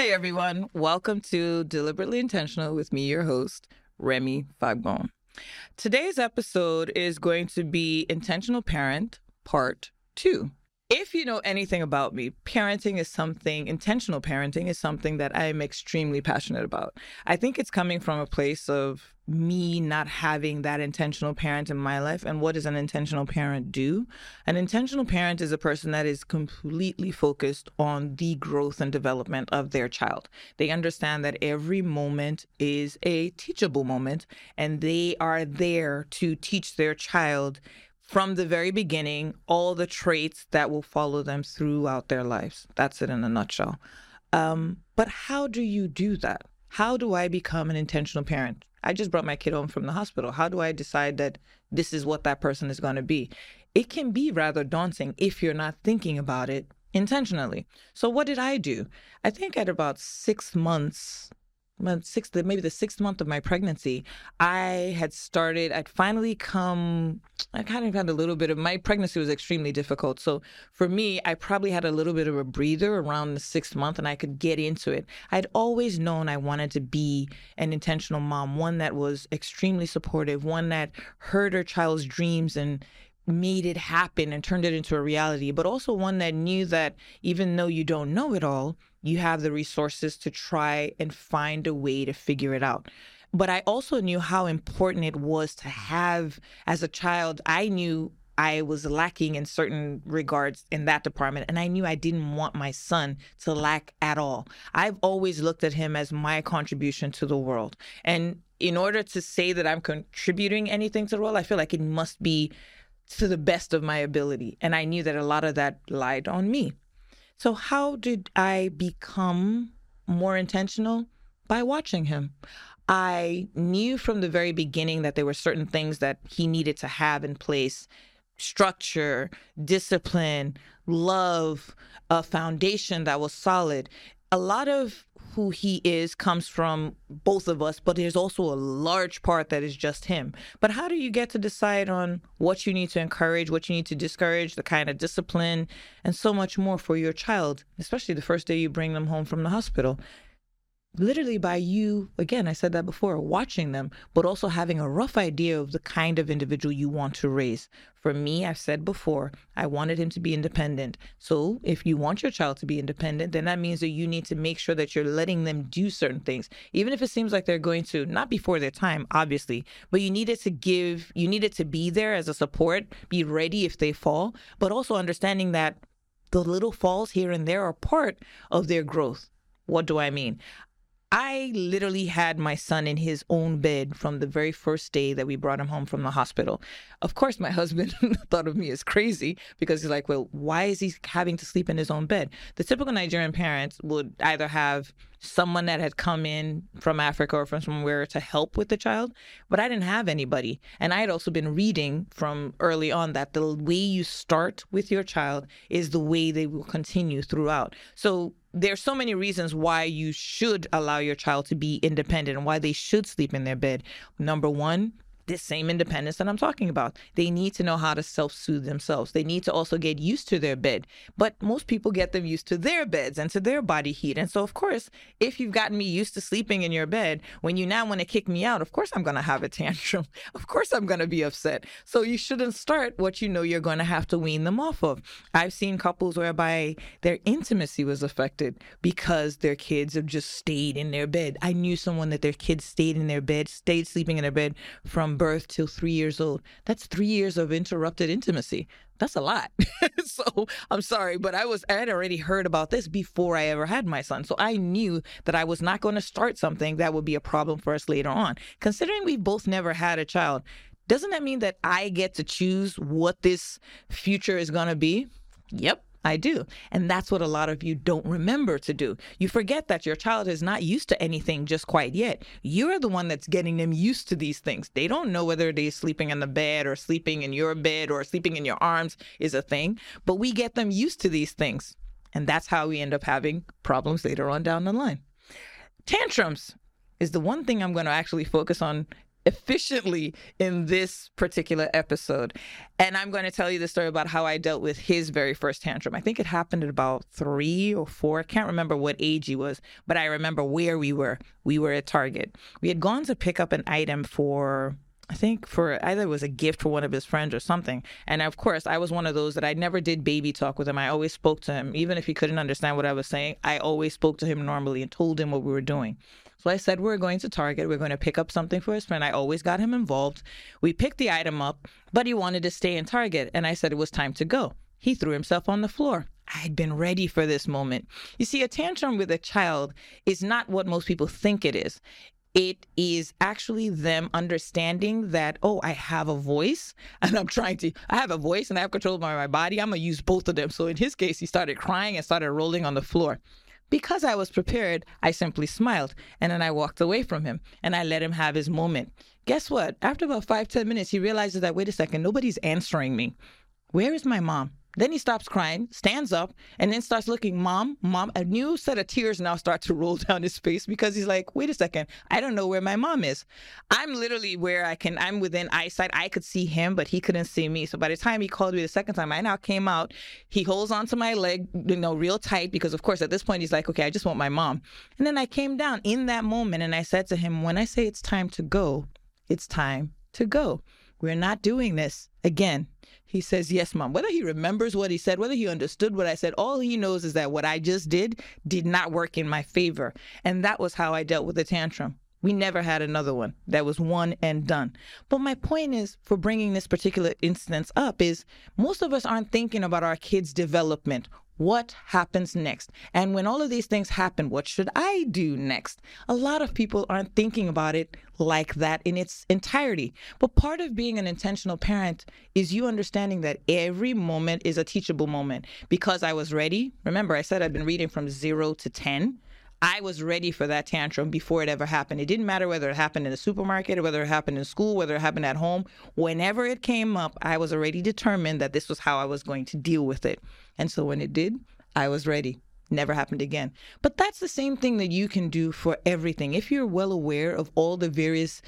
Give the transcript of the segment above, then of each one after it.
Hi, everyone. Welcome to Deliberately Intentional with me, your host, Remi Fagbohun. Today's episode is going to be Intentional Parent Part 2. If you know anything about me, parenting is something, intentional parenting is something that I am extremely passionate about. I think it's coming from a place of me not having that intentional parent in my life. And what does an intentional parent do? An intentional parent is a person that is completely focused on the growth and development of their child. They understand that every moment is a teachable moment, and they are there to teach their child from the very beginning all the traits that will follow them throughout their lives. That's it in a nutshell. Um, but how do you do that? How do I become an intentional parent? I just brought my kid home from the hospital. How do I decide that this is what that person is going to be? It can be rather daunting if you're not thinking about it intentionally. So, what did I do? I think at about six months, sixth, maybe the sixth month of my pregnancy, I had started, I'd finally come, I kind of had a little bit of, my pregnancy was extremely difficult. So for me, I probably had a little bit of a breather around the sixth month and I could get into it. I'd always known I wanted to be an intentional mom, one that was extremely supportive, one that heard her child's dreams and made it happen and turned it into a reality, but also one that knew that even though you don't know it all, you have the resources to try and find a way to figure it out. But I also knew how important it was to have, as a child, I knew I was lacking in certain regards in that department. And I knew I didn't want my son to lack at all. I've always looked at him as my contribution to the world. And in order to say that I'm contributing anything to the world, I feel like it must be to the best of my ability. And I knew that a lot of that lied on me. So, how did I become more intentional? By watching him. I knew from the very beginning that there were certain things that he needed to have in place structure, discipline, love, a foundation that was solid. A lot of who he is comes from both of us, but there's also a large part that is just him. But how do you get to decide on what you need to encourage, what you need to discourage, the kind of discipline, and so much more for your child, especially the first day you bring them home from the hospital? Literally by you, again, I said that before, watching them, but also having a rough idea of the kind of individual you want to raise. For me, I've said before, I wanted him to be independent. So if you want your child to be independent, then that means that you need to make sure that you're letting them do certain things, even if it seems like they're going to, not before their time, obviously, but you needed to give, you needed to be there as a support, be ready if they fall, but also understanding that the little falls here and there are part of their growth. What do I mean? I literally had my son in his own bed from the very first day that we brought him home from the hospital. Of course, my husband thought of me as crazy because he's like, well, why is he having to sleep in his own bed? The typical Nigerian parents would either have someone that had come in from Africa or from somewhere to help with the child, but I didn't have anybody. And I had also been reading from early on that the way you start with your child is the way they will continue throughout. So there's so many reasons why you should allow your child to be independent and why they should sleep in their bed. Number one, this same independence that I'm talking about. They need to know how to self soothe themselves. They need to also get used to their bed. But most people get them used to their beds and to their body heat. And so, of course, if you've gotten me used to sleeping in your bed, when you now want to kick me out, of course I'm going to have a tantrum. Of course I'm going to be upset. So you shouldn't start what you know you're going to have to wean them off of. I've seen couples whereby their intimacy was affected because their kids have just stayed in their bed. I knew someone that their kids stayed in their bed, stayed sleeping in their bed from birth till three years old. That's three years of interrupted intimacy. That's a lot. so I'm sorry, but I was I had already heard about this before I ever had my son. So I knew that I was not going to start something that would be a problem for us later on. Considering we both never had a child, doesn't that mean that I get to choose what this future is going to be? Yep. I do. And that's what a lot of you don't remember to do. You forget that your child is not used to anything just quite yet. You're the one that's getting them used to these things. They don't know whether they're sleeping in the bed or sleeping in your bed or sleeping in your arms is a thing, but we get them used to these things. And that's how we end up having problems later on down the line. Tantrums is the one thing I'm going to actually focus on efficiently in this particular episode. And I'm going to tell you the story about how I dealt with his very first tantrum. I think it happened at about three or four. I can't remember what age he was, but I remember where we were. We were at Target. We had gone to pick up an item for I think for either it was a gift for one of his friends or something. And of course, I was one of those that I never did baby talk with him. I always spoke to him, even if he couldn't understand what I was saying. I always spoke to him normally and told him what we were doing. So I said, We're going to Target. We're going to pick up something for his friend. I always got him involved. We picked the item up, but he wanted to stay in Target. And I said it was time to go. He threw himself on the floor. I had been ready for this moment. You see, a tantrum with a child is not what most people think it is it is actually them understanding that oh i have a voice and i'm trying to i have a voice and i have control over my body i'm going to use both of them so in his case he started crying and started rolling on the floor because i was prepared i simply smiled and then i walked away from him and i let him have his moment. Guess what? After about five ten minutes he realizes that wait a second nobody's answering me. Where is my mom then he stops crying, stands up, and then starts looking, Mom, Mom. A new set of tears now start to roll down his face because he's like, Wait a second, I don't know where my mom is. I'm literally where I can, I'm within eyesight. I could see him, but he couldn't see me. So by the time he called me the second time, I now came out. He holds onto my leg, you know, real tight because, of course, at this point, he's like, Okay, I just want my mom. And then I came down in that moment and I said to him, When I say it's time to go, it's time to go. We're not doing this again. He says, Yes, mom. Whether he remembers what he said, whether he understood what I said, all he knows is that what I just did did not work in my favor. And that was how I dealt with the tantrum. We never had another one. That was one and done. But my point is for bringing this particular instance up is most of us aren't thinking about our kids' development what happens next? And when all of these things happen, what should I do next? A lot of people aren't thinking about it like that in its entirety. But part of being an intentional parent is you understanding that every moment is a teachable moment. Because I was ready, remember, I said I've been reading from zero to 10. I was ready for that tantrum before it ever happened. It didn't matter whether it happened in the supermarket or whether it happened in school, whether it happened at home. Whenever it came up, I was already determined that this was how I was going to deal with it. And so when it did, I was ready. Never happened again. But that's the same thing that you can do for everything. If you're well aware of all the various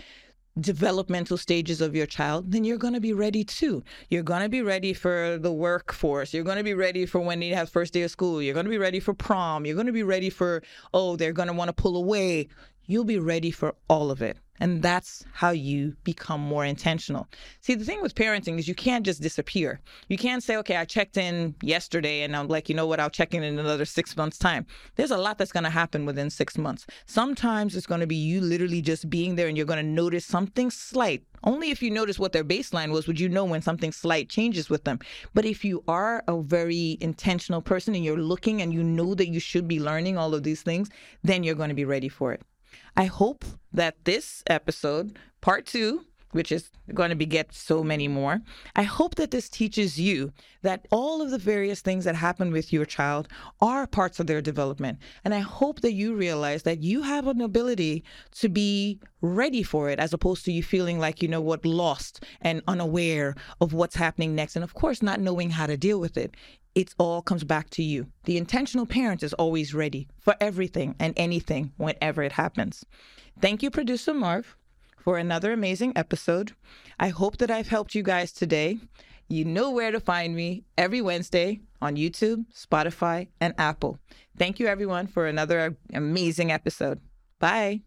developmental stages of your child, then you're going to be ready too. You're going to be ready for the workforce. You're going to be ready for when they have first day of school. You're going to be ready for prom. You're going to be ready for, oh, they're going to want to pull away. You'll be ready for all of it. And that's how you become more intentional. See, the thing with parenting is you can't just disappear. You can't say, okay, I checked in yesterday and I'm like, you know what, I'll check in in another six months' time. There's a lot that's going to happen within six months. Sometimes it's going to be you literally just being there and you're going to notice something slight. Only if you notice what their baseline was would you know when something slight changes with them. But if you are a very intentional person and you're looking and you know that you should be learning all of these things, then you're going to be ready for it. I hope that this episode, part two, which is going to beget so many more. I hope that this teaches you that all of the various things that happen with your child are parts of their development. And I hope that you realize that you have an ability to be ready for it as opposed to you feeling like, you know what, lost and unaware of what's happening next. And of course, not knowing how to deal with it it all comes back to you. The intentional parent is always ready for everything and anything whenever it happens. Thank you, producer Marv, for another amazing episode. I hope that I've helped you guys today. You know where to find me every Wednesday on YouTube, Spotify, and Apple. Thank you, everyone, for another amazing episode. Bye.